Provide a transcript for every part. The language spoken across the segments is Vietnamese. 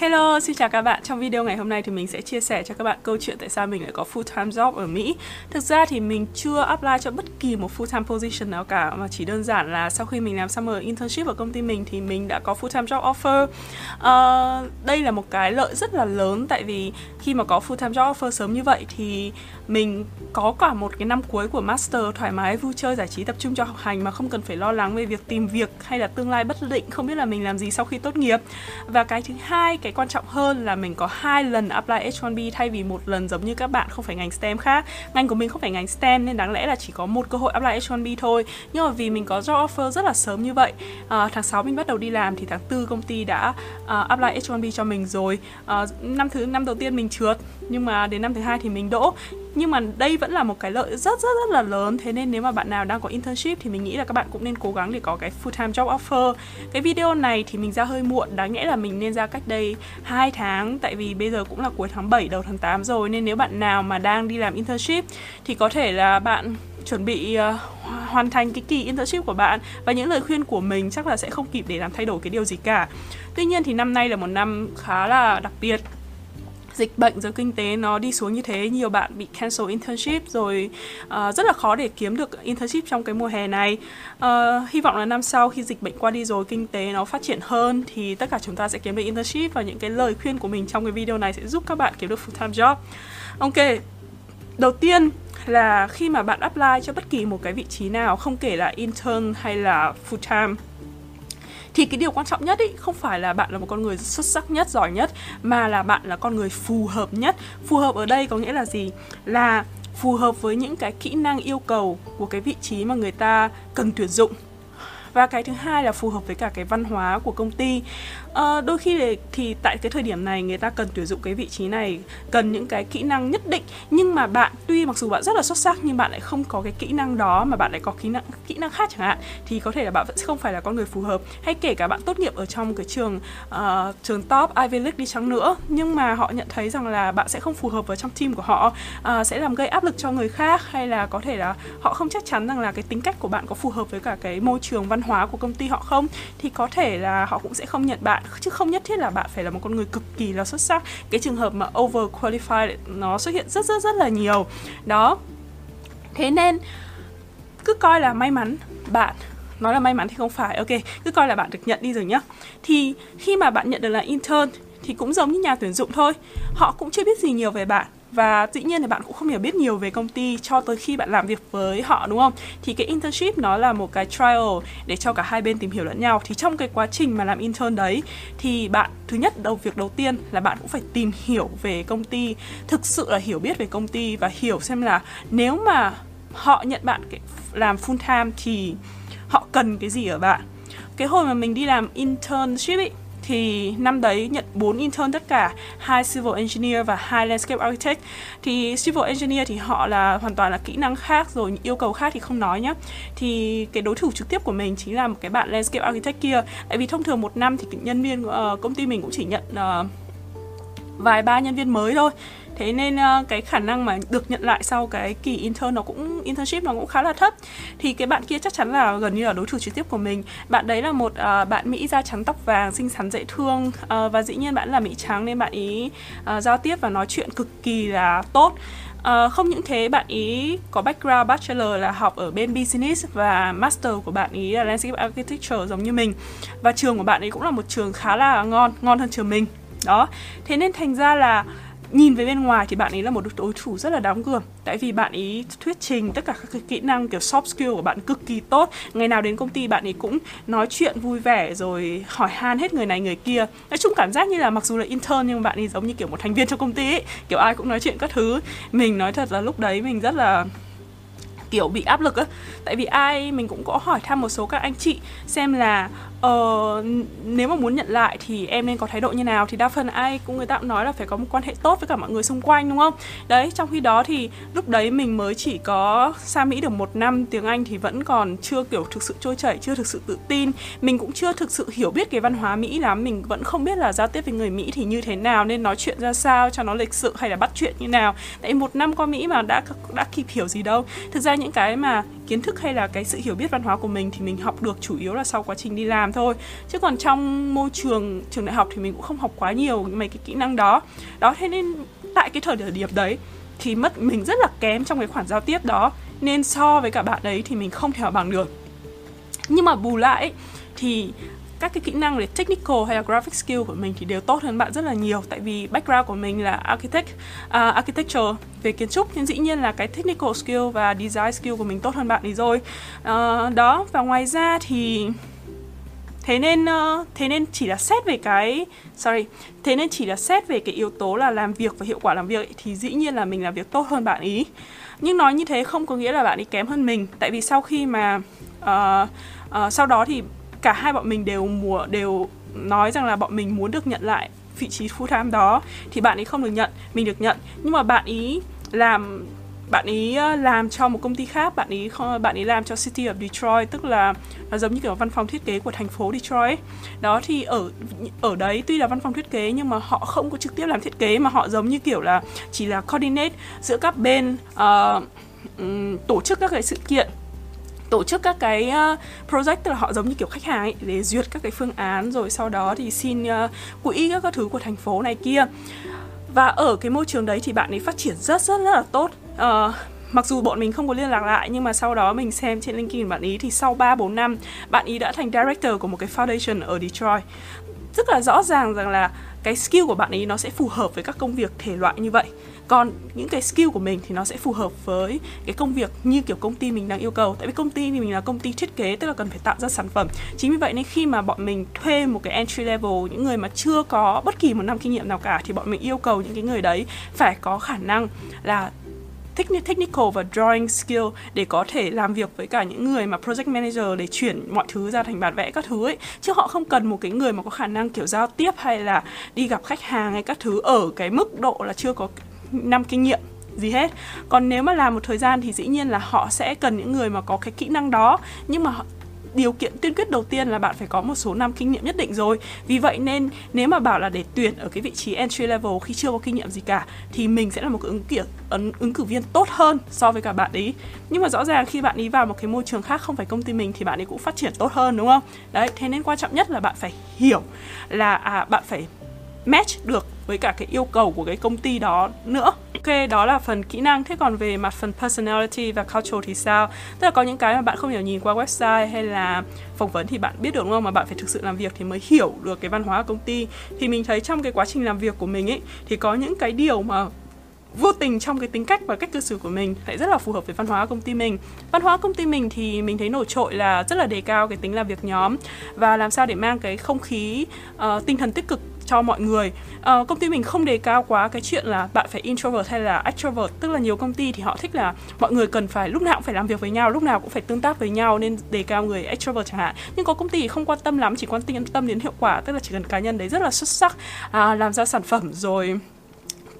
Hello, xin chào các bạn. Trong video ngày hôm nay thì mình sẽ chia sẻ cho các bạn câu chuyện tại sao mình lại có full time job ở Mỹ. Thực ra thì mình chưa apply cho bất kỳ một full time position nào cả mà chỉ đơn giản là sau khi mình làm summer internship ở công ty mình thì mình đã có full time job offer. Uh, đây là một cái lợi rất là lớn tại vì khi mà có full time job offer sớm như vậy thì mình có cả một cái năm cuối của master thoải mái vui chơi giải trí tập trung cho học hành mà không cần phải lo lắng về việc tìm việc hay là tương lai bất định không biết là mình làm gì sau khi tốt nghiệp. Và cái thứ hai cái cái quan trọng hơn là mình có hai lần apply H1B thay vì một lần giống như các bạn không phải ngành STEM khác. Ngành của mình không phải ngành STEM nên đáng lẽ là chỉ có một cơ hội apply H1B thôi. Nhưng mà vì mình có job offer rất là sớm như vậy à, tháng 6 mình bắt đầu đi làm thì tháng 4 công ty đã uh, apply H1B cho mình rồi. Uh, năm thứ năm đầu tiên mình trượt nhưng mà đến năm thứ hai thì mình đỗ nhưng mà đây vẫn là một cái lợi rất rất rất là lớn. Thế nên nếu mà bạn nào đang có internship thì mình nghĩ là các bạn cũng nên cố gắng để có cái full time job offer. Cái video này thì mình ra hơi muộn đáng nhẽ là mình nên ra cách đây 2 tháng tại vì bây giờ cũng là cuối tháng 7 đầu tháng 8 rồi. Nên nếu bạn nào mà đang đi làm internship thì có thể là bạn chuẩn bị uh, hoàn thành cái kỳ internship của bạn và những lời khuyên của mình chắc là sẽ không kịp để làm thay đổi cái điều gì cả. Tuy nhiên thì năm nay là một năm khá là đặc biệt dịch bệnh rồi kinh tế nó đi xuống như thế nhiều bạn bị cancel internship rồi uh, rất là khó để kiếm được internship trong cái mùa hè này. Uh, hy vọng là năm sau khi dịch bệnh qua đi rồi kinh tế nó phát triển hơn thì tất cả chúng ta sẽ kiếm được internship và những cái lời khuyên của mình trong cái video này sẽ giúp các bạn kiếm được full time job. Ok đầu tiên là khi mà bạn apply cho bất kỳ một cái vị trí nào không kể là intern hay là full time thì cái điều quan trọng nhất ý, không phải là bạn là một con người xuất sắc nhất, giỏi nhất, mà là bạn là con người phù hợp nhất. Phù hợp ở đây có nghĩa là gì? Là phù hợp với những cái kỹ năng yêu cầu của cái vị trí mà người ta cần tuyển dụng và cái thứ hai là phù hợp với cả cái văn hóa của công ty. À, đôi khi thì, tại cái thời điểm này người ta cần tuyển dụng cái vị trí này cần những cái kỹ năng nhất định. Nhưng mà bạn tuy mặc dù bạn rất là xuất sắc nhưng bạn lại không có cái kỹ năng đó mà bạn lại có kỹ năng kỹ năng khác chẳng hạn thì có thể là bạn vẫn không phải là con người phù hợp. Hay kể cả bạn tốt nghiệp ở trong cái trường uh, trường top Ivy League đi chăng nữa nhưng mà họ nhận thấy rằng là bạn sẽ không phù hợp với trong team của họ uh, sẽ làm gây áp lực cho người khác hay là có thể là họ không chắc chắn rằng là cái tính cách của bạn có phù hợp với cả cái môi trường văn hóa của công ty họ không, thì có thể là họ cũng sẽ không nhận bạn. Chứ không nhất thiết là bạn phải là một con người cực kỳ là xuất sắc. Cái trường hợp mà over qualified nó xuất hiện rất rất rất là nhiều. Đó. Thế nên, cứ coi là may mắn bạn. Nói là may mắn thì không phải. Ok, cứ coi là bạn được nhận đi rồi nhá. Thì khi mà bạn nhận được là intern, thì cũng giống như nhà tuyển dụng thôi. Họ cũng chưa biết gì nhiều về bạn và dĩ nhiên thì bạn cũng không hiểu biết nhiều về công ty cho tới khi bạn làm việc với họ, đúng không? Thì cái internship nó là một cái trial để cho cả hai bên tìm hiểu lẫn nhau. Thì trong cái quá trình mà làm intern đấy, thì bạn, thứ nhất, đầu việc đầu tiên là bạn cũng phải tìm hiểu về công ty, thực sự là hiểu biết về công ty và hiểu xem là nếu mà họ nhận bạn làm full time thì họ cần cái gì ở bạn. Cái hồi mà mình đi làm internship ấy thì năm đấy nhận 4 intern tất cả hai civil engineer và hai landscape architect. Thì civil engineer thì họ là hoàn toàn là kỹ năng khác rồi yêu cầu khác thì không nói nhá. Thì cái đối thủ trực tiếp của mình chính là một cái bạn landscape architect kia. Tại vì thông thường một năm thì nhân viên uh, công ty mình cũng chỉ nhận uh, vài ba nhân viên mới thôi thế nên uh, cái khả năng mà được nhận lại sau cái kỳ intern nó cũng internship nó cũng khá là thấp. Thì cái bạn kia chắc chắn là gần như là đối thủ trực tiếp của mình. Bạn đấy là một uh, bạn mỹ da trắng tóc vàng xinh xắn dễ thương uh, và dĩ nhiên bạn là mỹ trắng nên bạn ý uh, giao tiếp và nói chuyện cực kỳ là tốt. Uh, không những thế bạn ý có background bachelor là học ở bên business và master của bạn ý là landscape architecture giống như mình. Và trường của bạn ấy cũng là một trường khá là ngon ngon hơn trường mình. Đó. Thế nên thành ra là nhìn về bên ngoài thì bạn ấy là một đối thủ rất là đáng gờm. Tại vì bạn ấy thuyết trình tất cả các cái kỹ năng kiểu soft skill của bạn cực kỳ tốt. Ngày nào đến công ty bạn ấy cũng nói chuyện vui vẻ rồi hỏi han hết người này người kia. Nói chung cảm giác như là mặc dù là intern nhưng bạn ấy giống như kiểu một thành viên trong công ty ấy. Kiểu ai cũng nói chuyện các thứ. Mình nói thật là lúc đấy mình rất là, kiểu, bị áp lực á. Tại vì ai mình cũng có hỏi thăm một số các anh chị xem là Ờ, nếu mà muốn nhận lại thì em nên có thái độ như nào? Thì đa phần ai cũng người ta cũng nói là phải có một quan hệ tốt với cả mọi người xung quanh đúng không? Đấy trong khi đó thì lúc đấy mình mới chỉ có sang mỹ được một năm tiếng anh thì vẫn còn chưa kiểu thực sự trôi chảy chưa thực sự tự tin. Mình cũng chưa thực sự hiểu biết cái văn hóa mỹ lắm mình vẫn không biết là giao tiếp với người mỹ thì như thế nào nên nói chuyện ra sao cho nó lịch sự hay là bắt chuyện như nào. Tại một năm qua mỹ mà đã đã kịp hiểu gì đâu. Thực ra những cái mà kiến thức hay là cái sự hiểu biết văn hóa của mình thì mình học được chủ yếu là sau quá trình đi làm thôi. Chứ còn trong môi trường trường đại học thì mình cũng không học quá nhiều mấy cái kỹ năng đó. Đó, thế nên tại cái thời điểm đấy thì mất, mình rất là kém trong cái khoản giao tiếp đó. Nên so với cả bạn ấy thì mình không thể bằng được. Nhưng mà bù lại thì các cái kỹ năng về technical hay là graphic skill của mình thì đều tốt hơn bạn rất là nhiều. Tại vì background của mình là architect uh, architecture về kiến trúc. Nên dĩ nhiên là cái technical skill và design skill của mình tốt hơn bạn ấy rồi. Uh, đó và ngoài ra thì thế nên uh, thế nên chỉ là xét về cái sorry thế nên chỉ là xét về cái yếu tố là làm việc và hiệu quả làm việc ấy, thì dĩ nhiên là mình làm việc tốt hơn bạn ý. Nhưng nói như thế không có nghĩa là bạn ấy kém hơn mình. Tại vì sau khi mà uh, uh, sau đó thì cả hai bọn mình đều mùa đều nói rằng là bọn mình muốn được nhận lại vị trí full time đó thì bạn ấy không được nhận mình được nhận. Nhưng mà bạn ý làm bạn ý ờ, làm cho một công ty khác bạn ý bạn ý làm cho City of Detroit tức là nó giống như kiểu văn phòng thiết kế của thành phố Detroit đó thì ở ở đấy tuy là văn phòng thiết kế nhưng mà họ không có trực tiếp làm thiết kế mà họ giống như kiểu là chỉ là coordinate giữa các bên uh, tổ chức các cái sự kiện tổ chức các cái ờ, project tức là họ giống như kiểu khách hàng ấy để duyệt các cái phương án rồi sau đó thì xin ờ, quỹ các, các thứ của thành phố này kia. Và ở cái môi trường đấy thì bạn ấy phát triển rất rất rất là tốt. Uh, mặc dù bọn mình không có liên lạc lại nhưng mà sau đó mình xem trên LinkedIn bạn ý thì sau 3 4 năm bạn ý đã thành director của một cái foundation ở Detroit. Rất là rõ ràng rằng là cái skill của bạn ấy nó sẽ phù hợp với các công việc thể loại như vậy còn những cái skill của mình thì nó sẽ phù hợp với cái công việc như kiểu công ty mình đang yêu cầu. Tại vì công ty thì mình là công ty thiết kế, tức là cần phải tạo ra sản phẩm. Chính vì vậy nên khi mà bọn mình thuê một cái entry level, những người mà chưa có bất kỳ một năm kinh nghiệm nào cả, thì bọn mình yêu cầu những cái người đấy phải có khả năng là technical và drawing skill để có thể làm việc với cả những người mà project manager để chuyển mọi thứ ra thành bản vẽ các thứ ấy. Chứ họ không cần một cái người mà có khả năng kiểu giao tiếp hay là đi gặp khách hàng hay các thứ ở cái mức độ là chưa có năm kinh nghiệm gì hết. Còn nếu mà làm một thời gian thì dĩ nhiên là họ sẽ cần những người mà có cái kỹ năng đó. Nhưng mà điều kiện tiên quyết đầu tiên là bạn phải có một số năm kinh nghiệm nhất định rồi. Vì vậy nên nếu mà bảo là để tuyển ở cái vị trí entry level khi chưa có kinh nghiệm gì cả thì mình sẽ là một cái ứng cử ứng, ứng cử viên tốt hơn so với cả bạn ấy nhưng mà rõ ràng khi bạn ấy vào một cái môi trường khác không phải công ty mình thì bạn ấy cũng phát triển tốt hơn đúng không? Đấy thế nên quan trọng nhất là bạn phải hiểu là à, bạn phải match được với cả cái yêu cầu của cái công ty đó nữa. Ok đó là phần kỹ năng. Thế còn về mặt phần personality và culture thì sao? Tức là có những cái mà bạn không hiểu nhìn qua website hay là phỏng vấn thì bạn biết được đúng không? Mà bạn phải thực sự làm việc thì mới hiểu được cái văn hóa của công ty. Thì mình thấy trong cái quá trình làm việc của mình ấy thì có những cái điều mà vô tình trong cái tính cách và cách cư xử của mình lại rất là phù hợp với văn hóa công ty mình. Văn hóa công ty mình thì mình thấy nổi trội là rất là đề cao cái tính làm việc nhóm và làm sao để mang cái không khí uh, tinh thần tích cực cho mọi người. À, công ty mình không đề cao quá cái chuyện là bạn phải introvert hay là extrovert tức là nhiều công ty thì họ thích là mọi người cần phải lúc nào cũng phải làm việc với nhau lúc nào cũng phải tương tác với nhau nên đề cao người extrovert chẳng hạn. Nhưng có công ty thì không quan tâm lắm chỉ quan tâm đến hiệu quả tức là chỉ cần cá nhân đấy rất là xuất sắc à, làm ra sản phẩm rồi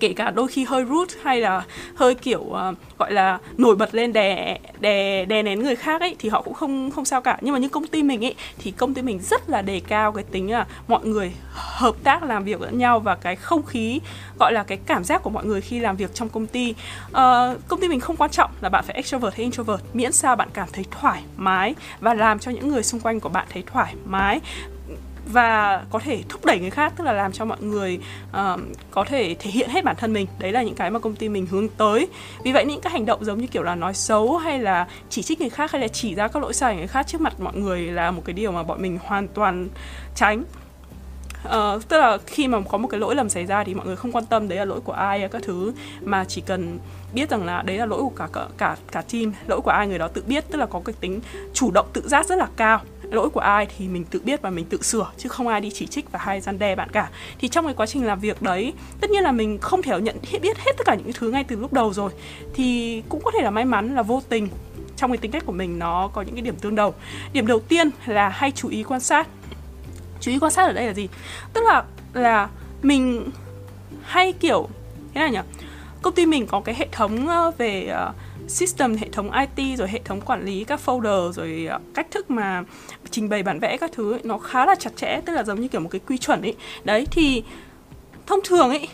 kể cả đôi khi hơi rude hay là hơi kiểu uh, gọi là nổi bật lên đè đè đè nén người khác ấy thì họ cũng không không sao cả. Nhưng mà những công ty mình ấy thì công ty mình rất là đề cao cái tính là mọi người hợp tác làm việc lẫn nhau và cái không khí gọi là cái cảm giác của mọi người khi làm việc trong công ty. Uh, công ty mình không quan trọng là bạn phải extrovert hay introvert miễn sao bạn cảm thấy thoải mái và làm cho những người xung quanh của bạn thấy thoải mái và có thể thúc đẩy người khác tức là làm cho mọi người uh, có thể thể hiện hết bản thân mình. Đấy là những cái mà công ty mình hướng tới. Vì vậy những cái hành động giống như kiểu là nói xấu hay là chỉ trích người khác hay là chỉ ra các lỗi sai của người khác trước mặt mọi người là một cái điều mà bọn mình hoàn toàn tránh. Uh, tức là khi mà có một cái lỗi lầm xảy ra thì mọi người không quan tâm đấy là lỗi của ai các thứ mà chỉ cần biết rằng là đấy là lỗi của cả cả cả, cả team lỗi của ai người đó tự biết tức là có cái tính chủ động tự giác rất là cao lỗi của ai thì mình tự biết và mình tự sửa, chứ không ai đi chỉ trích và hay gian đe bạn cả. Thì trong cái quá trình làm việc đấy, tất nhiên là mình không thể nhận biết hết tất cả những thứ ngay từ lúc đầu rồi. Thì cũng có thể là may mắn là vô tình, trong cái tính cách của mình nó có những cái điểm tương đồng. Điểm đầu tiên là hay chú ý quan sát. Chú ý quan sát ở đây là gì? Tức là là mình hay kiểu, thế này nhỉ? Công ty mình có cái hệ thống ờ, về ờ, system, hệ thống IT rồi hệ thống quản lý các folder, rồi ờ, cách thức mà trình bày bản vẽ các thứ ấy, nó khá là chặt chẽ tức là giống như kiểu một cái quy chuẩn ấy. Đấy thì thông thường ấy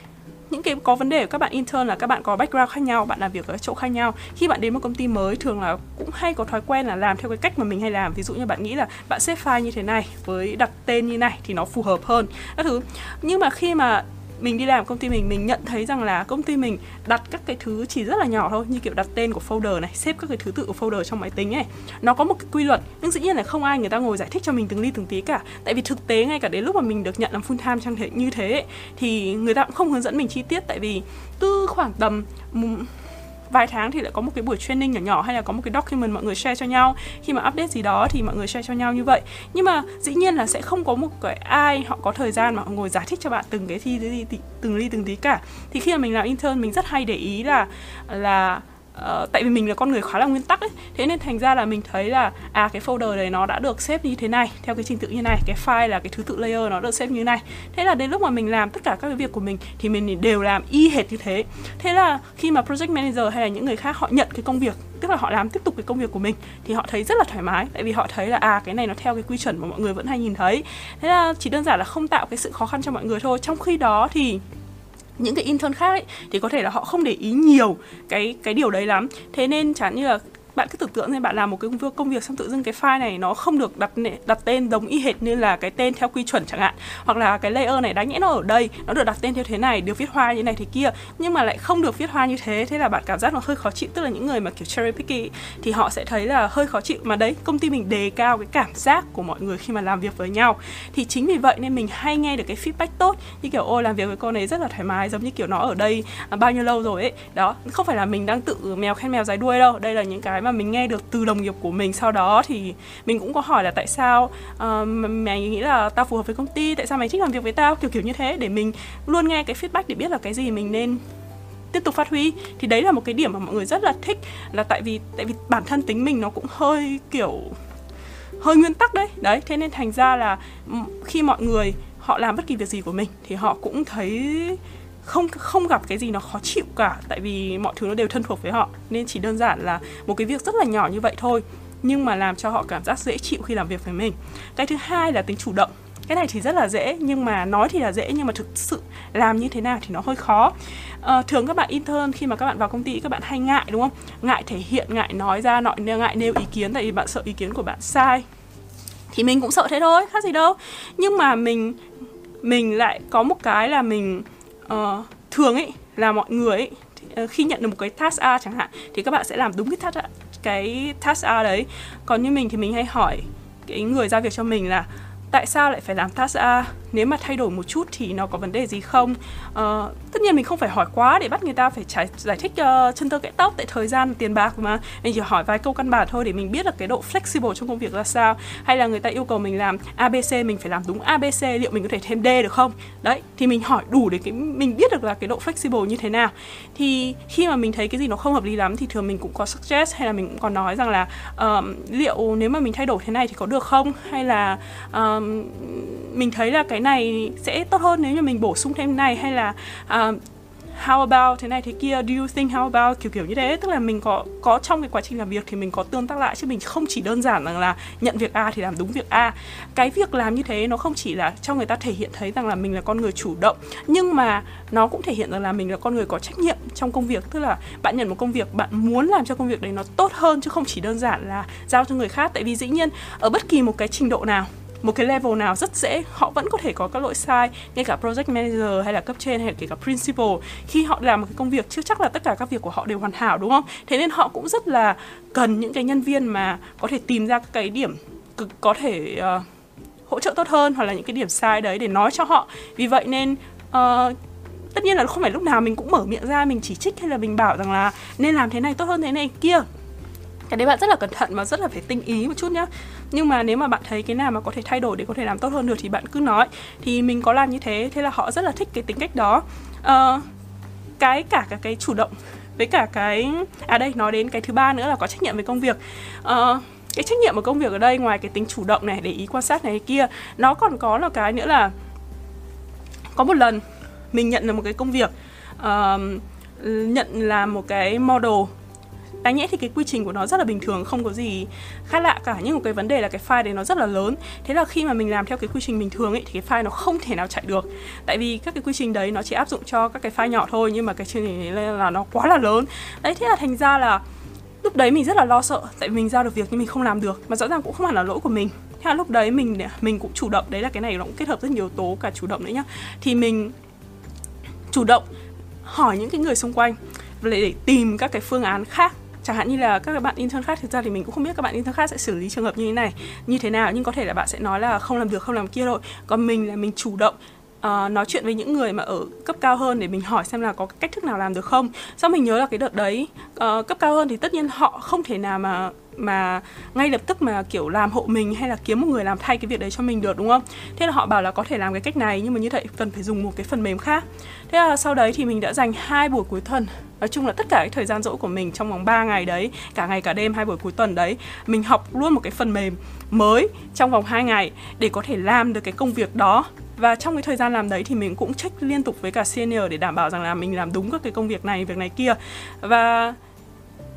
những cái có vấn đề của các bạn intern là các bạn có background khác nhau bạn làm việc ở chỗ khác nhau. Khi bạn đến một công ty mới thường là cũng hay có thói quen là làm theo cái cách mà mình hay làm. Ví dụ như bạn nghĩ là bạn xếp file như thế này với đặt tên như này thì nó phù hợp hơn các thứ. Nhưng mà khi mà mình đi làm công ty mình mình nhận thấy rằng là công ty mình đặt các cái thứ chỉ rất là nhỏ thôi, như kiểu đặt tên của folder này, xếp các cái thứ tự của folder trong máy tính này. Nó có một cái quy luật, nhưng dĩ nhiên là không ai người ta ngồi giải thích cho mình từng ly từng tí cả. Tại vì thực tế ngay cả đến lúc mà mình được nhận làm full time trang thể như thế, thì người ta cũng không hướng dẫn mình chi tiết. Tại vì từ khoảng tầm vài tháng thì lại có một cái buổi training nhỏ nhỏ hay là có một cái document mọi người share cho nhau. Khi mà update gì đó thì mọi người share cho nhau như vậy. Nhưng mà dĩ nhiên là sẽ không có một cái ai họ có thời gian mà họ ngồi giải thích cho bạn từng cái thi, từng ly, từng tí cả. Thì khi mà mình làm intern, mình rất hay để ý là là Uh, tại vì mình là con người khá là nguyên tắc ấy. Thế nên thành ra là mình thấy là à cái folder này nó đã được xếp như thế này theo cái trình tự như này cái file là cái thứ tự layer nó được xếp như này. Thế là đến lúc mà mình làm tất cả các cái việc của mình thì mình đều làm y hệt như thế. Thế là khi mà project manager hay là những người khác họ nhận cái công việc tức là họ làm tiếp tục cái công việc của mình thì họ thấy rất là thoải mái. Tại vì họ thấy là à cái này nó theo cái quy chuẩn mà mọi người vẫn hay nhìn thấy. Thế là chỉ đơn giản là không tạo cái sự khó khăn cho mọi người thôi. Trong khi đó thì những cái intern khác ấy, thì có thể là họ không để ý nhiều cái cái điều đấy lắm. Thế nên chẳng như là bạn cứ tưởng tượng xem, bạn làm một cái công việc xong tự dưng cái file này nó không được đặt đặt tên giống y hệt như là cái tên theo quy chuẩn chẳng hạn. Hoặc là cái layer này đáng nhẽ nó ở đây, nó được đặt tên theo thế này, được viết hoa như này thế kia, nhưng mà lại không được viết hoa như thế thế là bạn cảm giác nó hơi khó chịu. Tức là những người mà kiểu cherry picky thì họ sẽ thấy là hơi khó chịu. Mà đấy, công ty mình đề cao cái cảm giác của mọi người khi mà làm việc với nhau. Thì chính vì vậy nên mình hay nghe được cái feedback tốt, như kiểu, ôi, làm việc với cô này rất là thoải mái, giống như kiểu nó ở đây à, bao nhiêu lâu rồi ấy. Đó, không phải là mình đang tự mèo khen mèo dài đuôi đâu. Đây là những cái mà mình nghe được từ đồng nghiệp của mình sau đó thì mình cũng có hỏi là tại sao uh, mày nghĩ là tao phù hợp với công ty tại sao mày thích làm việc với tao kiểu kiểu như thế để mình luôn nghe cái feedback để biết là cái gì mình nên tiếp tục phát huy. Thì đấy là một cái điểm mà mọi người rất là thích là tại vì tại vì bản thân tính mình nó cũng hơi kiểu hơi nguyên tắc đấy. Đấy thế nên thành ra là ừ, khi mọi người họ làm bất kỳ việc gì của mình thì họ cũng thấy không không gặp cái gì nó khó chịu cả tại vì mọi thứ nó đều thân thuộc với họ. Nên chỉ đơn giản là một cái việc rất là nhỏ như vậy thôi nhưng mà làm cho họ cảm giác dễ chịu khi làm việc với mình. Cái thứ hai là tính chủ động. Cái này thì rất là dễ nhưng mà nói thì là dễ nhưng mà thực sự làm như thế nào thì nó hơi khó. À, thường các bạn intern khi mà các bạn vào công ty các bạn hay ngại đúng không? Ngại thể hiện ngại nói ra nội ngại nêu ý kiến tại vì bạn sợ ý kiến của bạn sai. Thì mình cũng sợ thế thôi khác gì đâu. Nhưng mà mình mình lại có một cái là mình uh, thường ấy là mọi người ấy, uh, khi nhận được một cái task A chẳng hạn thì các bạn sẽ làm đúng cái task A, cái task A đấy. Còn như mình thì mình hay hỏi cái người giao việc cho mình là tại sao lại phải làm task A? Nếu mà thay đổi một chút thì nó có vấn đề gì không? Uh, tất nhiên mình không phải hỏi quá để bắt người ta phải giải, giải thích uh, chân tơ kẽ tóc tại thời gian tiền bạc mà. Mình chỉ hỏi vài câu căn bản thôi để mình biết là cái độ flexible trong công việc ra sao. Hay là người ta yêu cầu mình làm abc mình phải làm đúng abc liệu mình có thể thêm d được không? Đấy thì mình hỏi đủ để cái mình biết được là cái độ flexible như thế nào. Thì khi mà mình thấy cái gì nó không hợp lý lắm thì thường mình cũng có suggest hay là mình cũng có nói rằng là um, liệu nếu mà mình thay đổi thế này thì có được không? Hay là um, mình thấy là cái này sẽ tốt hơn nếu như mình bổ sung thêm này hay là uh, how about thế này thế kia do you think how about kiểu kiểu như thế. Tức là mình có có trong cái quá trình làm việc thì mình có tương tác lại chứ mình không chỉ đơn giản rằng là nhận việc A thì làm đúng việc A. Cái việc làm như thế nó không chỉ là cho người ta thể hiện thấy rằng là mình là con người chủ động nhưng mà nó cũng thể hiện rằng là mình là con người có trách nhiệm trong công việc. Tức là bạn nhận một công việc bạn muốn làm cho công việc đấy nó tốt hơn chứ không chỉ đơn giản là giao cho người khác. Tại vì dĩ nhiên ở bất kỳ một cái trình độ nào một cái level nào rất dễ họ vẫn có thể có các lỗi sai ngay cả project manager hay là cấp trên hay là kể cả principal khi họ làm một cái công việc chưa chắc là tất cả các việc của họ đều hoàn hảo đúng không? Thế nên họ cũng rất là cần những cái nhân viên mà có thể tìm ra cái điểm cực có thể uh, hỗ trợ tốt hơn hoặc là những cái điểm sai đấy để nói cho họ. Vì vậy nên uh, tất nhiên là không phải lúc nào mình cũng mở miệng ra mình chỉ trích hay là mình bảo rằng là nên làm thế này tốt hơn thế này kia cái đấy bạn rất là cẩn thận và rất là phải tinh ý một chút nhá. Nhưng mà nếu mà bạn thấy cái nào mà có thể thay đổi để có thể làm tốt hơn được thì bạn cứ nói. Thì mình có làm như thế thế là họ rất là thích cái tính cách đó. Uh, cái cả cả cái chủ động với cả cái à đây nói đến cái thứ ba nữa là có trách nhiệm với công việc. Uh, cái trách nhiệm của công việc ở đây ngoài cái tính chủ động này để ý quan sát này kia nó còn có là cái nữa là có một lần mình nhận được một cái công việc uh, nhận là một cái model đáng nhẽ thì cái quy trình của nó rất là bình thường, không có gì khác lạ cả. Nhưng một cái vấn đề là cái file đấy nó rất là lớn. Thế là khi mà mình làm theo cái quy trình bình thường ấy, thì cái file nó không thể nào chạy được. Tại vì các cái quy trình đấy nó chỉ áp dụng cho các cái file nhỏ thôi, nhưng mà cái chương trình đấy là nó quá là lớn. Đấy, thế là thành ra là lúc đấy mình rất là lo sợ. Tại vì mình giao được việc nhưng mình không làm được. Mà rõ ràng cũng không hẳn là lỗi của mình. Thế là lúc đấy mình mình cũng chủ động, đấy là cái này nó cũng kết hợp rất nhiều tố cả chủ động nữa nhá. Thì mình chủ động hỏi những cái người xung quanh để tìm các cái phương án khác chẳng hạn như là các bạn intern khác thực ra thì mình cũng không biết các bạn intern khác sẽ xử lý trường hợp như thế này như thế nào. Nhưng có thể là bạn sẽ nói là không làm được không làm kia rồi còn mình là mình chủ động uh, nói chuyện với những người mà ở cấp cao hơn để mình hỏi xem là có cách thức nào làm được không. Sau mình nhớ là cái đợt đấy uh, cấp cao hơn thì tất nhiên họ không thể nào mà mà ngay lập tức mà, kiểu, làm hộ mình hay là kiếm một người làm thay cái việc đấy cho mình được, đúng không? Thế là họ bảo là có thể làm cái cách này, nhưng mà như vậy cần phải dùng một cái phần mềm khác. Thế là sau đấy thì mình đã dành hai buổi cuối tuần, nói chung là tất cả cái thời gian rỗi của mình trong vòng 3 ngày đấy, cả ngày cả đêm hai buổi cuối tuần đấy, mình học luôn một cái phần mềm mới trong vòng 2 ngày để có thể làm được cái công việc đó. Và trong cái thời gian làm đấy thì mình cũng check liên tục với cả senior để đảm bảo rằng là mình làm đúng các cái công việc này việc này kia. Và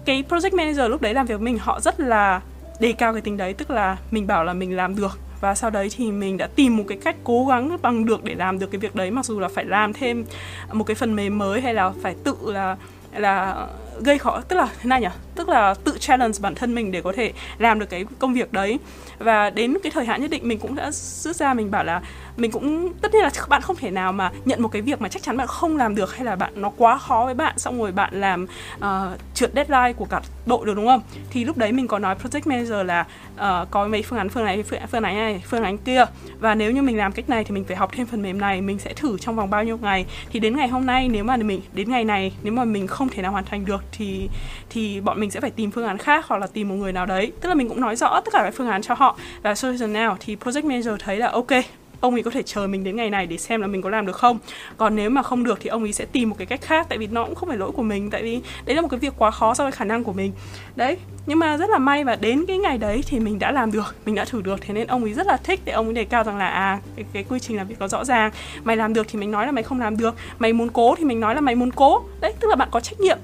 cái project manager lúc đấy làm việc với mình, họ rất là đề cao cái tính đấy, tức là mình bảo là mình làm được. Và sau đấy thì mình đã tìm một cái cách cố gắng bằng được để làm được cái việc đấy, mặc dù là phải làm thêm một cái phần mềm mới hay là phải tự là là gây khó, tức là thế này nhỉ? Tức là tự challenge bản thân mình để có thể làm được cái công việc đấy và đến cái thời hạn nhất định mình cũng đã rút ra mình bảo là mình cũng tất nhiên là bạn không thể nào mà nhận một cái việc mà chắc chắn bạn không làm được hay là bạn nó quá khó với bạn xong rồi bạn làm uh, trượt deadline của cả đội được đúng không? Thì lúc đấy mình có nói project manager là uh, có mấy phương án phương này phương, phương này này phương án kia. Và nếu như mình làm cách này thì mình phải học thêm phần mềm này mình sẽ thử trong vòng bao nhiêu ngày. Thì đến ngày hôm nay nếu mà mình đến ngày này nếu mà mình không thể nào hoàn thành được thì thì bọn mình sẽ phải tìm phương án khác hoặc là tìm một người nào đấy. Tức là mình cũng nói rõ tất cả các phương án cho họ và solution nào thì project manager thấy là ok ông ấy có thể chờ mình đến ngày này để xem là mình có làm được không. Còn nếu mà không được thì ông ấy sẽ tìm một cái cách khác tại vì nó cũng không phải lỗi của mình tại vì đấy là một cái việc quá khó so với khả năng của mình. Đấy nhưng mà rất là may và đến cái ngày đấy thì mình đã làm được mình đã thử được. Thế nên ông ấy rất là thích để ông ấy đề cao rằng là à cái, cái quy trình làm việc nó rõ ràng. Mày làm được thì mình nói là mày không làm được mày muốn cố thì mình nói là mày muốn cố. Đấy tức là bạn có trách nhiệm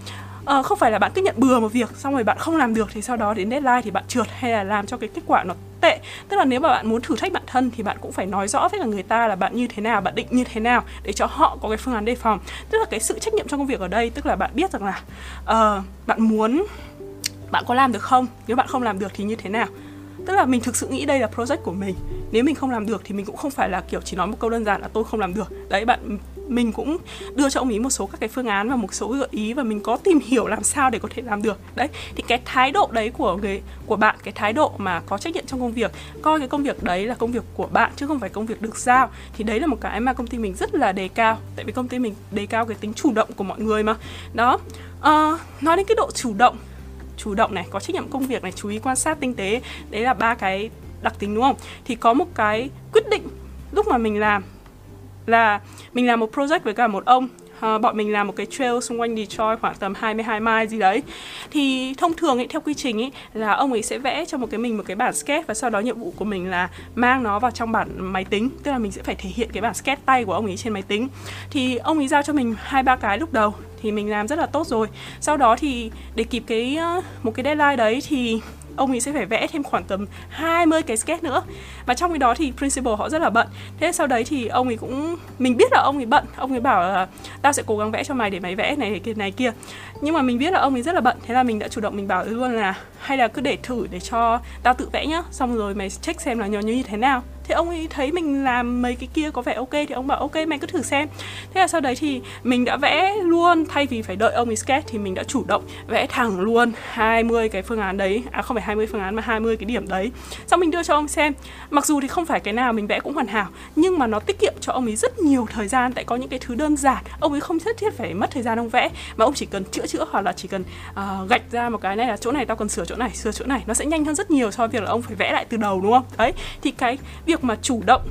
uh, không phải là bạn cứ nhận bừa một việc xong rồi bạn không làm được thì sau đó đến deadline thì bạn trượt hay là làm cho cái kết quả nó tệ. Tức là nếu mà bạn muốn thử thách bản thân thì bạn cũng phải nói rõ với cả người ta là bạn như thế nào bạn định như thế nào để cho họ có cái phương án đề phòng. Tức là cái sự trách nhiệm trong công việc ở đây tức là bạn biết rằng là uh, bạn muốn bạn có làm được không? Nếu bạn không làm được thì như thế nào? Tức là mình thực sự nghĩ đây là project của mình. Nếu mình không làm được thì mình cũng không phải là kiểu chỉ nói một câu đơn giản là tôi không làm được. Đấy bạn mình cũng đưa cho ông ý một số các cái phương án và một số gợi ý và mình có tìm hiểu làm sao để có thể làm được. Đấy thì cái thái độ đấy của người của bạn cái thái độ mà có trách nhiệm trong công việc coi cái công việc đấy là công việc của bạn chứ không phải công việc được giao thì đấy là một cái mà công ty mình rất là đề cao. Tại vì công ty mình đề cao cái tính chủ động của mọi người mà. Đó uh, nói đến cái độ chủ động chủ động này có trách nhiệm công việc này chú ý quan sát tinh tế đấy là ba cái đặc tính đúng không? Thì có một cái quyết định lúc mà mình làm là mình làm một project với cả một ông. À, bọn mình làm một cái trail xung quanh Detroit khoảng tầm 22 mai gì đấy. Thì thông thường ấy theo quy trình ấy là ông ấy sẽ vẽ cho một cái mình một cái bản sketch và sau đó nhiệm vụ của mình là mang nó vào trong bản máy tính. Tức là mình sẽ phải thể hiện cái bản sketch tay của ông ấy trên máy tính. Thì ông ấy giao cho mình hai ba cái lúc đầu thì mình làm rất là tốt rồi. Sau đó thì để kịp cái ờ, một cái deadline đấy thì ông ấy sẽ phải vẽ thêm khoảng tầm 20 cái sketch nữa. Và trong cái đó thì principal họ rất là bận. Thế sau đấy thì ông ấy cũng, mình biết là ông ấy bận. Ông ấy bảo là tao sẽ cố gắng vẽ cho mày để mày vẽ này kia này kia. Nhưng mà mình biết là ông ấy rất là bận. Thế là mình đã chủ động, mình bảo luôn là hay là cứ để thử để cho tao tự vẽ nhá. Xong rồi mày check xem là nhỏ như thế nào thế ông ấy thấy mình làm mấy cái kia có vẻ ok thì ông bảo ok mày cứ thử xem. Thế là sau đấy thì mình đã vẽ luôn thay vì phải đợi ông ấy sketch thì mình đã chủ động vẽ thẳng luôn 20 cái phương án đấy. À không phải 20 phương án mà 20 cái điểm đấy. Xong mình đưa cho ông xem. Mặc dù thì không phải cái nào mình vẽ cũng hoàn hảo nhưng mà nó tiết kiệm cho ông ấy rất nhiều thời gian. Tại có những cái thứ đơn giản ông ấy không nhất thiết phải mất thời gian ông vẽ mà ông chỉ cần chữa chữa hoặc là chỉ cần uh, gạch ra một cái này là chỗ này tao cần sửa chỗ này sửa chỗ này. Nó sẽ nhanh hơn rất nhiều so với việc là ông phải vẽ lại từ đầu đúng không? Đấy thì cái việc việc mà chủ động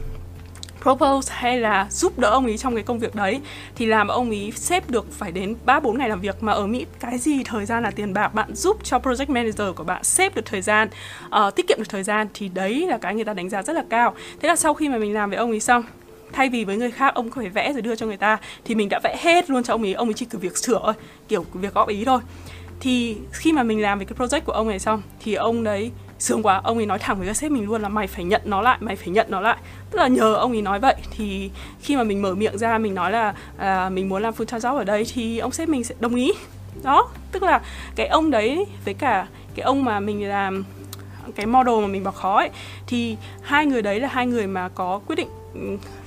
propose hay là giúp đỡ ông ấy trong cái công việc đấy thì làm ông ấy xếp được phải đến 3 4 ngày làm việc. Mà ở Mỹ cái gì thời gian là tiền bạc bạn giúp cho project manager của bạn xếp được thời gian uh, tiết kiệm được thời gian thì đấy là cái người ta đánh giá rất là cao. Thế là sau khi mà mình làm với ông ấy xong thay vì với người khác ông phải vẽ rồi đưa cho người ta thì mình đã vẽ hết luôn cho ông ấy ông ấy chỉ cứ việc sửa thôi kiểu việc góp ý thôi. Thì khi mà mình làm về cái project của ông này xong thì ông đấy sướng quá ông ấy nói thẳng với các sếp mình luôn là mày phải nhận nó lại mày phải nhận nó lại. Tức là nhờ ông ấy nói vậy thì khi mà mình mở miệng ra mình nói là à, mình muốn làm full time job ở đây thì ông sếp mình sẽ đồng ý. Đó tức là cái ông đấy với cả cái ông mà mình làm cái model mà mình bỏ khó ấy thì hai người đấy là hai người mà có quyết định ừ,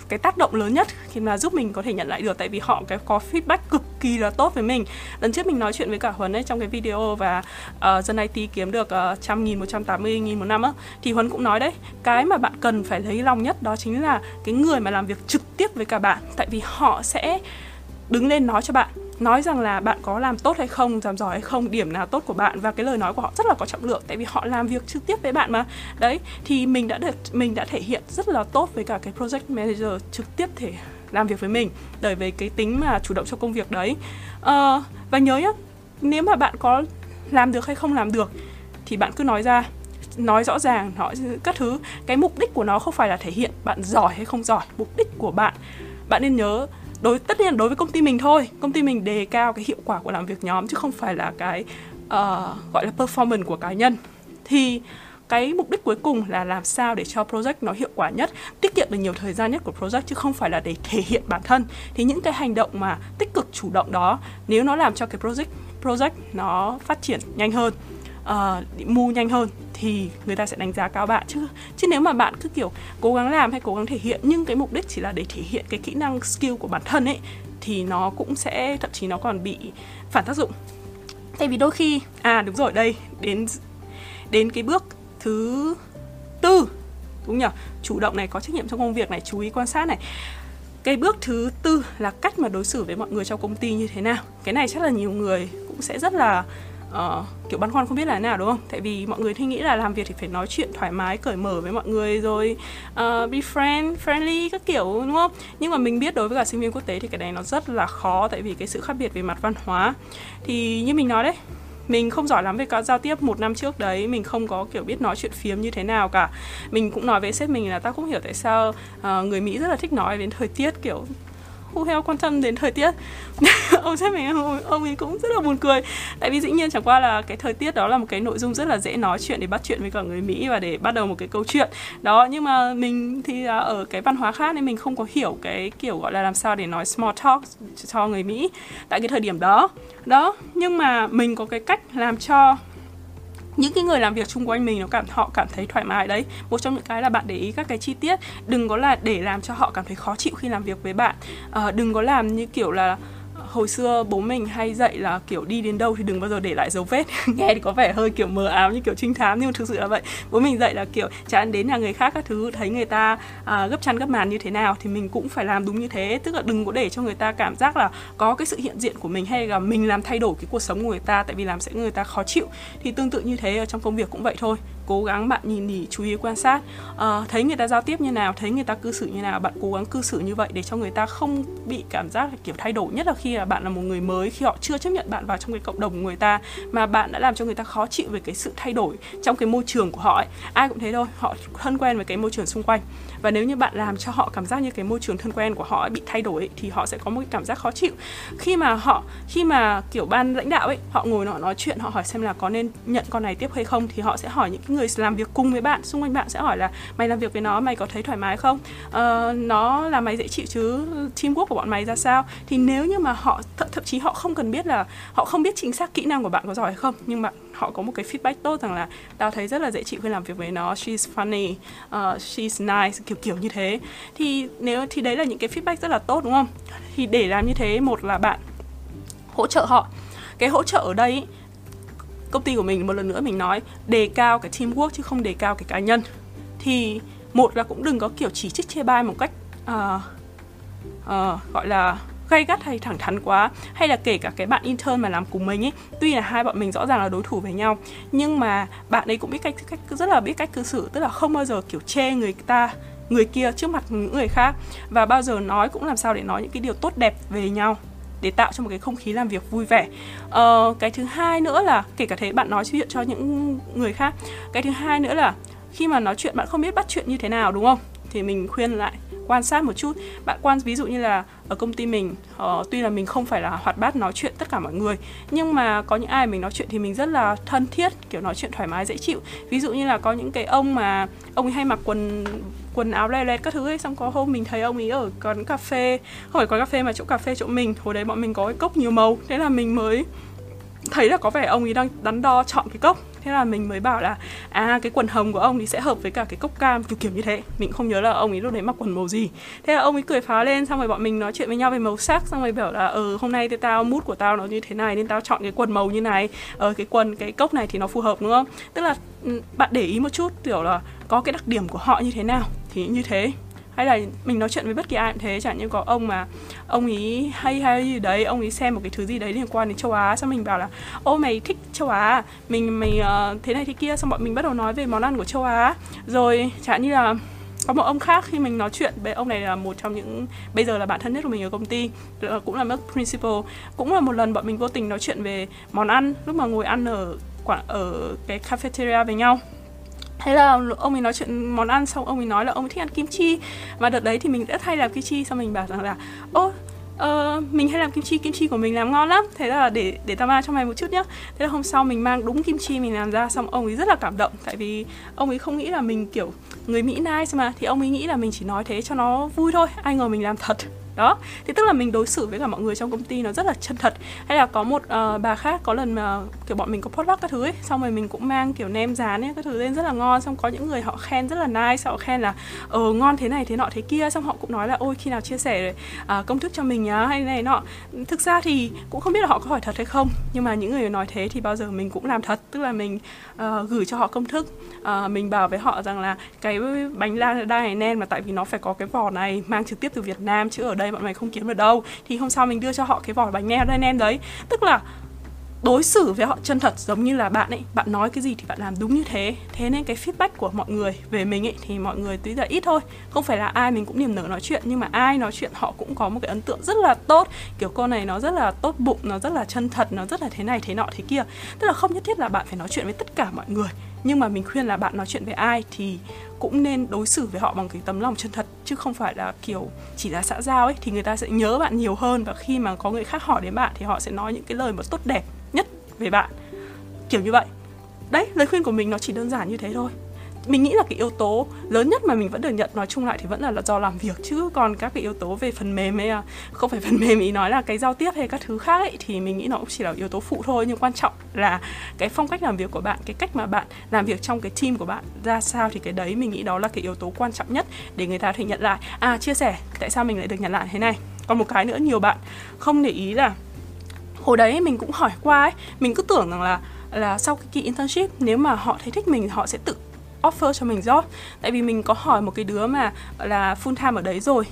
cái tác động lớn nhất khi mà giúp mình có thể nhận lại được tại vì họ cái có feedback cực kỳ là tốt với mình. Lần trước mình nói chuyện với cả huấn ấy trong cái video và uh, dân IT kiếm được uh, trăm nghìn một trăm tám mươi nghìn một năm á thì huấn cũng nói đấy cái mà bạn cần phải lấy lòng nhất đó chính là cái người mà làm việc trực tiếp với cả bạn tại vì họ sẽ đứng lên nói cho bạn nói rằng là bạn có làm tốt hay không làm giỏi hay không điểm nào tốt của bạn và cái lời nói của họ rất là có trọng lượng tại vì họ làm việc trực tiếp với bạn mà. Đấy thì mình đã được mình đã thể hiện rất là tốt với cả cái project manager trực tiếp thể làm việc với mình đời về cái tính mà chủ động cho công việc đấy. À, và nhớ nhá nếu mà bạn có làm được hay không làm được thì bạn cứ nói ra nói rõ ràng nói các thứ. Cái mục đích của nó không phải là thể hiện bạn giỏi hay không giỏi mục đích của bạn bạn nên nhớ đối tất nhiên đối với công ty mình thôi. Công ty mình đề cao cái hiệu quả của làm việc nhóm chứ không phải là cái uh, gọi là performance của cá nhân. Thì cái mục đích cuối cùng là làm sao để cho project nó hiệu quả nhất tiết kiệm được nhiều thời gian nhất của project chứ không phải là để thể hiện bản thân. Thì những cái hành động mà tích cực chủ động đó nếu nó làm cho cái project project nó phát triển nhanh hơn uh, mu nhanh hơn thì người ta sẽ đánh giá cao bạn chứ. Chứ nếu mà bạn cứ kiểu cố gắng làm hay cố gắng thể hiện nhưng cái mục đích chỉ là để thể hiện cái kỹ năng skill của bản thân ấy thì nó cũng sẽ thậm chí nó còn bị phản tác dụng. Tại vì đôi khi à đúng rồi đây đến đến cái bước thứ tư. Đúng nhỉ chủ động này có trách nhiệm trong công việc này chú ý quan sát này. Cái bước thứ tư là cách mà đối xử với mọi người trong công ty như thế nào. Cái này chắc là nhiều người cũng sẽ rất là uh, kiểu băn khoăn không biết là thế nào đúng không? Tại vì mọi người thì nghĩ là làm việc thì phải nói chuyện thoải mái, cởi mở với mọi người rồi uh, be friend, friendly các kiểu đúng không? Nhưng mà mình biết đối với cả sinh viên quốc tế thì cái này nó rất là khó tại vì cái sự khác biệt về mặt văn hóa. Thì như mình nói đấy, mình không giỏi lắm về các giao tiếp một năm trước đấy mình không có kiểu biết nói chuyện phiếm như thế nào cả mình cũng nói với sếp mình là ta cũng hiểu tại sao uh, người mỹ rất là thích nói đến thời tiết kiểu who heo quan tâm đến thời tiết. Ông sếp mình ông, ấy cũng rất là buồn cười. Tại vì dĩ nhiên chẳng qua là cái thời tiết đó là một cái nội dung rất là dễ nói chuyện để bắt chuyện với cả người mỹ và để bắt đầu một cái câu chuyện. Đó nhưng mà mình thì à, ở cái văn hóa khác nên mình không có hiểu cái kiểu gọi là làm sao để nói small talk cho người mỹ tại cái thời điểm đó. Đó nhưng mà mình có cái cách làm cho những cái người làm việc chung quanh mình nó cảm họ cảm thấy thoải mái đấy. Một trong những cái là bạn để ý các cái chi tiết. Đừng có là để làm cho họ cảm thấy khó chịu khi làm việc với bạn. À, đừng có làm như kiểu là hồi xưa bố mình hay dạy là kiểu đi đến đâu thì đừng bao giờ để lại dấu vết. Nghe thì có vẻ hơi kiểu mờ ám như kiểu trinh thám nhưng mà thực sự là vậy. Bố mình dạy là kiểu chán đến nhà người khác các thứ thấy người ta à, gấp chăn gấp màn như thế nào thì mình cũng phải làm đúng như thế. Tức là đừng có để cho người ta cảm giác là có cái sự hiện diện của mình hay là mình làm thay đổi cái cuộc sống của người ta tại vì làm sẽ người ta khó chịu. Thì tương tự như thế ở trong công việc cũng vậy thôi cố gắng bạn nhìn thì chú ý quan sát. Uh, thấy người ta giao tiếp như nào thấy người ta cư xử như nào bạn cố gắng cư xử như vậy để cho người ta không bị cảm giác là kiểu thay đổi. Nhất là khi là bạn là một người mới khi họ chưa chấp nhận bạn vào trong cái cộng đồng của người ta mà bạn đã làm cho người ta khó chịu về cái sự thay đổi trong cái môi trường của họ ấy. ai cũng thế thôi họ thân quen với cái môi trường xung quanh và nếu như bạn làm cho họ cảm giác như cái môi trường thân quen của họ bị thay đổi ấy, thì họ sẽ có một cái cảm giác khó chịu. Khi mà họ khi mà kiểu ban lãnh đạo ấy họ ngồi họ nói chuyện họ hỏi xem là có nên nhận con này tiếp hay không thì họ sẽ hỏi những cái người làm việc cùng với bạn. Xung quanh bạn sẽ hỏi là mày làm việc với nó mày có thấy thoải mái không? Uh, nó là mày dễ chịu chứ teamwork của bọn mày ra sao? Thì nếu như mà họ th- thậm chí họ không cần biết là họ không biết chính xác kỹ năng của bạn có giỏi hay không nhưng mà họ có một cái feedback tốt rằng là tao thấy rất là dễ chịu khi làm việc với nó she's funny uh, she's nice kiểu kiểu như thế. Thì nếu thì đấy là những cái feedback rất là tốt đúng không? Thì để làm như thế một là bạn hỗ trợ họ. Cái hỗ trợ ở đây công ty của mình một lần nữa mình nói đề cao cái teamwork chứ không đề cao cái cá nhân. Thì một là cũng đừng có kiểu chỉ trích chê bai một cách uh, uh, gọi là gay gắt hay thẳng thắn quá hay là kể cả cái bạn intern mà làm cùng mình ấy tuy là hai bọn mình rõ ràng là đối thủ với nhau nhưng mà bạn ấy cũng biết cách cách rất là biết cách cư xử tức là không bao giờ kiểu chê người ta người kia trước mặt những người khác và bao giờ nói cũng làm sao để nói những cái điều tốt đẹp về nhau để tạo cho một cái không khí làm việc vui vẻ. Ờ, cái thứ hai nữa là kể cả thế bạn nói chuyện cho những người khác cái thứ hai nữa là khi mà nói chuyện bạn không biết bắt chuyện như thế nào đúng không? Thì mình khuyên lại quan sát một chút. Bạn quan ví dụ như là ở công ty mình uh, tuy là mình không phải là hoạt bát nói chuyện tất cả mọi người nhưng mà có những ai mình nói chuyện thì mình rất là thân thiết kiểu nói chuyện thoải mái dễ chịu. Ví dụ như là có những cái ông mà ông ấy hay mặc quần quần áo le lẹt các thứ ấy xong có hôm mình thấy ông ấy ở quán cà phê không phải quán cà phê mà chỗ cà phê chỗ mình hồi đấy bọn mình có cái cốc nhiều màu thế là mình mới thấy là có vẻ ông ấy đang đắn đo chọn cái cốc thế là mình mới bảo là à cái quần hồng của ông thì sẽ hợp với cả cái cốc cam. Kiểu kiểu như thế. Mình không nhớ là ông ấy lúc đấy mặc quần màu gì. Thế là ông ấy cười phá lên, xong rồi bọn mình nói chuyện với nhau về màu sắc, xong rồi bảo là ừ hôm nay thì tao mút của tao nó như thế này, nên tao chọn cái quần màu như này. Ờ cái quần, cái cốc này thì nó phù hợp, đúng không? Tức là ừ, bạn để ý một chút, kiểu là có cái đặc điểm của họ như thế nào. Thì như thế hay là mình nói chuyện với bất kỳ ai cũng thế chẳng như có ông mà ông ý hay hay gì đấy ông ý xem một cái thứ gì đấy liên quan đến châu Á xong mình bảo là ô mày thích châu Á à? mình mày uh, thế này thế kia. Xong bọn mình bắt đầu nói về món ăn của châu Á rồi chẳng như là có một ông khác khi mình nói chuyện với ông này là một trong những bây giờ là bạn thân nhất của mình ở công ty ờ, cũng là mức principal. Cũng là một lần bọn mình vô tình nói chuyện về món ăn lúc mà ngồi ăn ở ở cái cafeteria với nhau thế là ông ấy nói chuyện món ăn xong ông ấy nói là ông ấy thích ăn kim chi. Và đợt đấy thì mình đã thay làm kim chi xong mình bảo rằng là ô uh, mình hay làm kim chi kim chi của mình làm ngon lắm. Thế là để để tao mang cho mày một chút nhá. Thế là hôm sau mình mang đúng kim chi mình làm ra xong ông ấy rất là cảm động. Tại vì ông ấy không nghĩ là mình kiểu người mỹ nice mà thì ông ấy nghĩ là mình chỉ nói thế cho nó vui thôi ai ngờ mình làm thật đó. Thì tức là mình đối xử với cả mọi người trong công ty nó rất là chân thật. Hay là có một uh, bà khác có lần mà kiểu bọn mình có potluck các thứ ấy xong rồi mình cũng mang kiểu nem rán ấy các thứ lên rất là ngon xong có những người họ khen rất là nice họ khen là ờ ngon thế này thế nọ thế kia. Xong họ cũng nói là ôi khi nào chia sẻ uh, công thức cho mình nhá hay này nọ. Thực ra thì cũng không biết là họ có hỏi thật hay không nhưng mà những người nói thế thì bao giờ mình cũng làm thật. Tức là mình uh, gửi cho họ công thức uh, mình bảo với họ rằng là cái bánh la đa này nem mà tại vì nó phải có cái vỏ này mang trực tiếp từ Việt Nam chứ ở đây bọn mày không kiếm được đâu. Thì hôm sau mình đưa cho họ cái vỏ bánh nem đây, nem đấy. Tức là đối xử với họ chân thật giống như là bạn ấy. Bạn nói cái gì thì bạn làm đúng như thế. Thế nên cái feedback của mọi người về mình ấy, thì mọi người tuy là ít thôi. Không phải là ai mình cũng niềm nở nói chuyện, nhưng mà ai nói chuyện họ cũng có một cái ấn tượng rất là tốt. Kiểu cô này nó rất là tốt bụng, nó rất là chân thật, nó rất là thế này thế nọ thế kia. Tức là không nhất thiết là bạn phải nói chuyện với tất cả mọi người nhưng mà mình khuyên là bạn nói chuyện với ai thì cũng nên đối xử với họ bằng cái tấm lòng chân thật, chứ không phải là kiểu chỉ là xã giao ấy, thì người ta sẽ nhớ bạn nhiều hơn và khi mà có người khác hỏi đến bạn thì họ sẽ nói những cái lời mà tốt đẹp nhất về bạn. Kiểu như vậy. Đấy, lời khuyên của mình nó chỉ đơn giản như thế thôi mình nghĩ là cái yếu tố lớn nhất mà mình vẫn được nhận nói chung lại thì vẫn là, là do làm việc chứ. Còn các cái yếu tố về phần mềm hay à, không phải phần mềm ý nói là cái giao tiếp hay các thứ khác ấy thì mình nghĩ nó cũng chỉ là yếu tố phụ thôi. Nhưng quan trọng là cái phong cách làm việc của bạn cái cách mà bạn làm việc trong cái team của bạn ra sao thì cái đấy mình nghĩ đó là cái yếu tố quan trọng nhất để người ta thể nhận lại. À chia sẻ tại sao mình lại được nhận lại thế này. Còn một cái nữa nhiều bạn không để ý là hồi đấy mình cũng hỏi qua ấy mình cứ tưởng rằng là là sau cái kỳ internship nếu mà họ thấy thích mình họ sẽ tự offer cho mình job. Tại vì mình có hỏi một cái đứa mà là full time ở đấy rồi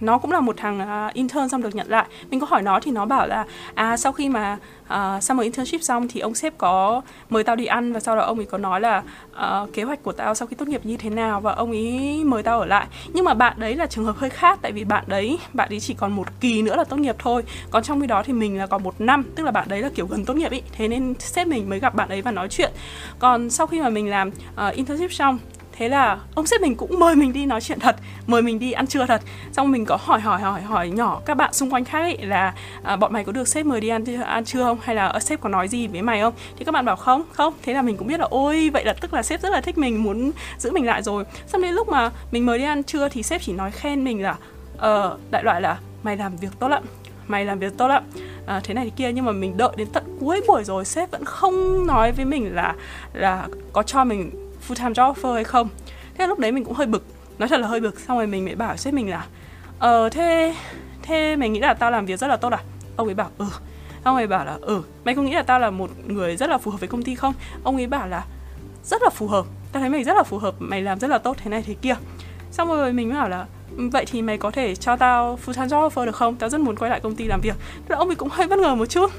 nó cũng là một thằng uh, intern xong được nhận lại. Mình có hỏi nó thì nó bảo là à sau khi mà uh, summer internship xong thì ông sếp có mời tao đi ăn và sau đó ông ấy có nói là uh, kế hoạch của tao sau khi tốt nghiệp như thế nào và ông ấy mời tao ở lại. Nhưng mà bạn đấy là trường hợp hơi khác tại vì bạn đấy bạn ấy chỉ còn một kỳ nữa là tốt nghiệp thôi. Còn trong khi đó thì mình là còn một năm tức là bạn đấy là kiểu gần tốt nghiệp ý. Thế nên sếp mình mới gặp bạn ấy và nói chuyện. Còn sau khi mà mình làm uh, internship xong thế là ông sếp mình cũng mời mình đi nói chuyện thật mời mình đi ăn trưa thật. Xong mình có hỏi hỏi hỏi hỏi nhỏ các bạn xung quanh khác ấy là à, bọn mày có được sếp mời đi ăn ăn trưa không? Hay là sếp có nói gì với mày không? Thì các bạn bảo không không. Thế là mình cũng biết là ôi vậy là tức là sếp rất là thích mình muốn giữ mình lại rồi. Xong đến lúc mà mình mời đi ăn trưa thì sếp chỉ nói khen mình là ờ đại loại là mày làm việc tốt lắm mày làm việc tốt lắm. À, thế này thế kia. Nhưng mà mình đợi đến tận cuối buổi rồi sếp vẫn không nói với mình là là có cho mình full time job offer hay không. Thế lúc đấy mình cũng hơi bực. Nói thật là hơi bực, xong rồi mình mới bảo sếp mình là ờ thế thế mày nghĩ là tao làm việc rất là tốt à? Ông ấy bảo ừ. Ông ấy bảo là ừ mày có nghĩ là tao là một người rất là phù hợp với công ty không? Ông ấy bảo là, rất là phù hợp. Tao thấy mày rất là phù hợp, mày làm rất là tốt thế này thế kia. Xong rồi mình mới bảo là ừ, vậy thì mày có thể cho tao full time job offer được không? Tao rất muốn quay lại công ty làm việc. Thế là ông ấy cũng hơi bất ngờ một chút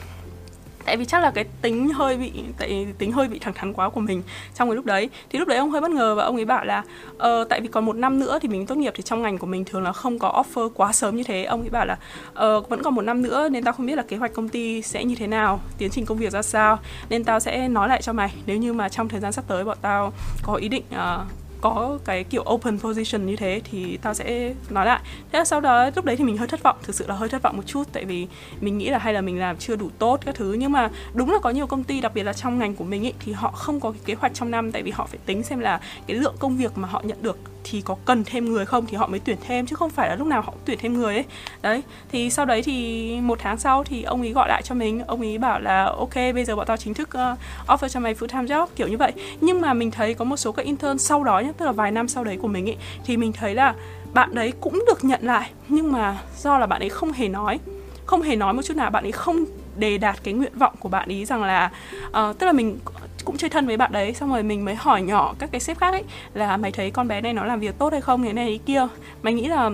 tại vì chắc là cái tính hơi bị tại tính hơi bị thẳng thắn quá của mình trong cái lúc đấy. Thì lúc đấy ông hơi bất ngờ và ông ấy bảo là ờ, tại vì còn một năm nữa thì mình tốt nghiệp thì trong ngành của mình thường là không có offer quá sớm như thế. Ông ấy bảo là ờ, vẫn còn một năm nữa nên tao không biết là kế hoạch công ty sẽ như thế nào tiến trình công việc ra sao nên tao sẽ nói lại cho mày. Nếu như mà trong thời gian sắp tới bọn tao có ý định uh, có cái kiểu open position như thế thì tao sẽ nói lại. Thế là sau đó lúc đấy thì mình hơi thất vọng thực sự là hơi thất vọng một chút tại vì mình nghĩ là hay là mình làm chưa đủ tốt các thứ. Nhưng mà đúng là có nhiều công ty đặc biệt là trong ngành của mình ý, thì họ không có cái kế hoạch trong năm tại vì họ phải tính xem là cái lượng công việc mà họ nhận được thì có cần thêm người không thì họ mới tuyển thêm chứ không phải là lúc nào họ cũng tuyển thêm người ấy. Đấy thì sau đấy thì một tháng sau thì ông ấy gọi lại cho mình ông ấy bảo là ok bây giờ bọn tao chính thức uh, offer cho mày full time job kiểu như vậy. Nhưng mà mình thấy có một số các intern sau đó nhé tức là vài năm sau đấy của mình ấy thì mình thấy là bạn đấy cũng được nhận lại. Nhưng mà do là bạn ấy không hề nói không hề nói một chút nào bạn ấy không đề đạt cái nguyện vọng của bạn ý rằng là uh, tức là mình cũng chơi thân với bạn đấy, xong rồi mình mới hỏi nhỏ các cái sếp khác ấy là mày thấy con bé này nó làm việc tốt hay không? Thế này thế kia. Mày nghĩ là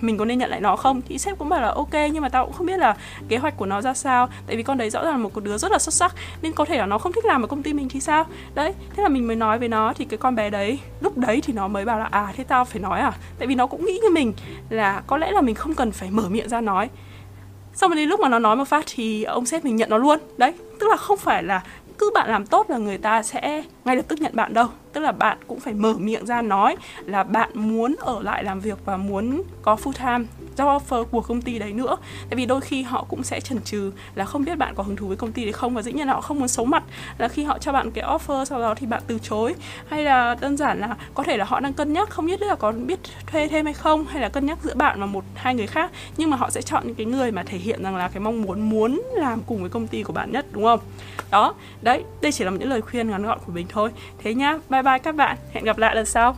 mình có nên nhận lại nó không? Thì sếp cũng bảo là ok, nhưng mà tao cũng không biết là kế hoạch của nó ra sao. Tại vì con đấy rõ ràng là một đứa rất là xuất sắc, nên có thể là nó không thích làm ở công ty mình thì sao? Đấy, thế là mình mới nói với nó, thì cái con bé đấy, lúc đấy thì nó mới bảo là à thế tao phải nói à? Tại vì nó cũng nghĩ như mình là có lẽ là mình không cần phải mở miệng ra nói. Xong rồi đến lúc mà nó nói một phát thì ông sếp mình nhận nó luôn. Đấy, tức là không phải là cứ bạn làm tốt là người ta sẽ ngay lập tức nhận bạn đâu. Tức là bạn cũng phải mở miệng ra nói là bạn muốn ở lại làm việc và muốn có full time job offer của công ty đấy nữa. Tại vì đôi khi họ cũng sẽ chần chừ là không biết bạn có hứng thú với công ty đấy không, và dĩ nhiên là họ không muốn xấu mặt là khi họ cho bạn cái offer sau đó thì bạn từ chối. Hay là đơn giản là có thể là họ đang cân nhắc, không biết là có biết thuê thêm hay không, hay là cân nhắc giữa bạn và một, hai người khác. Nhưng mà họ sẽ chọn những cái người mà thể hiện rằng là cái mong muốn muốn làm cùng với công ty của bạn nhất, đúng không? Đó, đấy, đây chỉ là những lời khuyên ngắn gọn của mình thôi. Thế nhá, bye bye các bạn, hẹn gặp lại lần sau.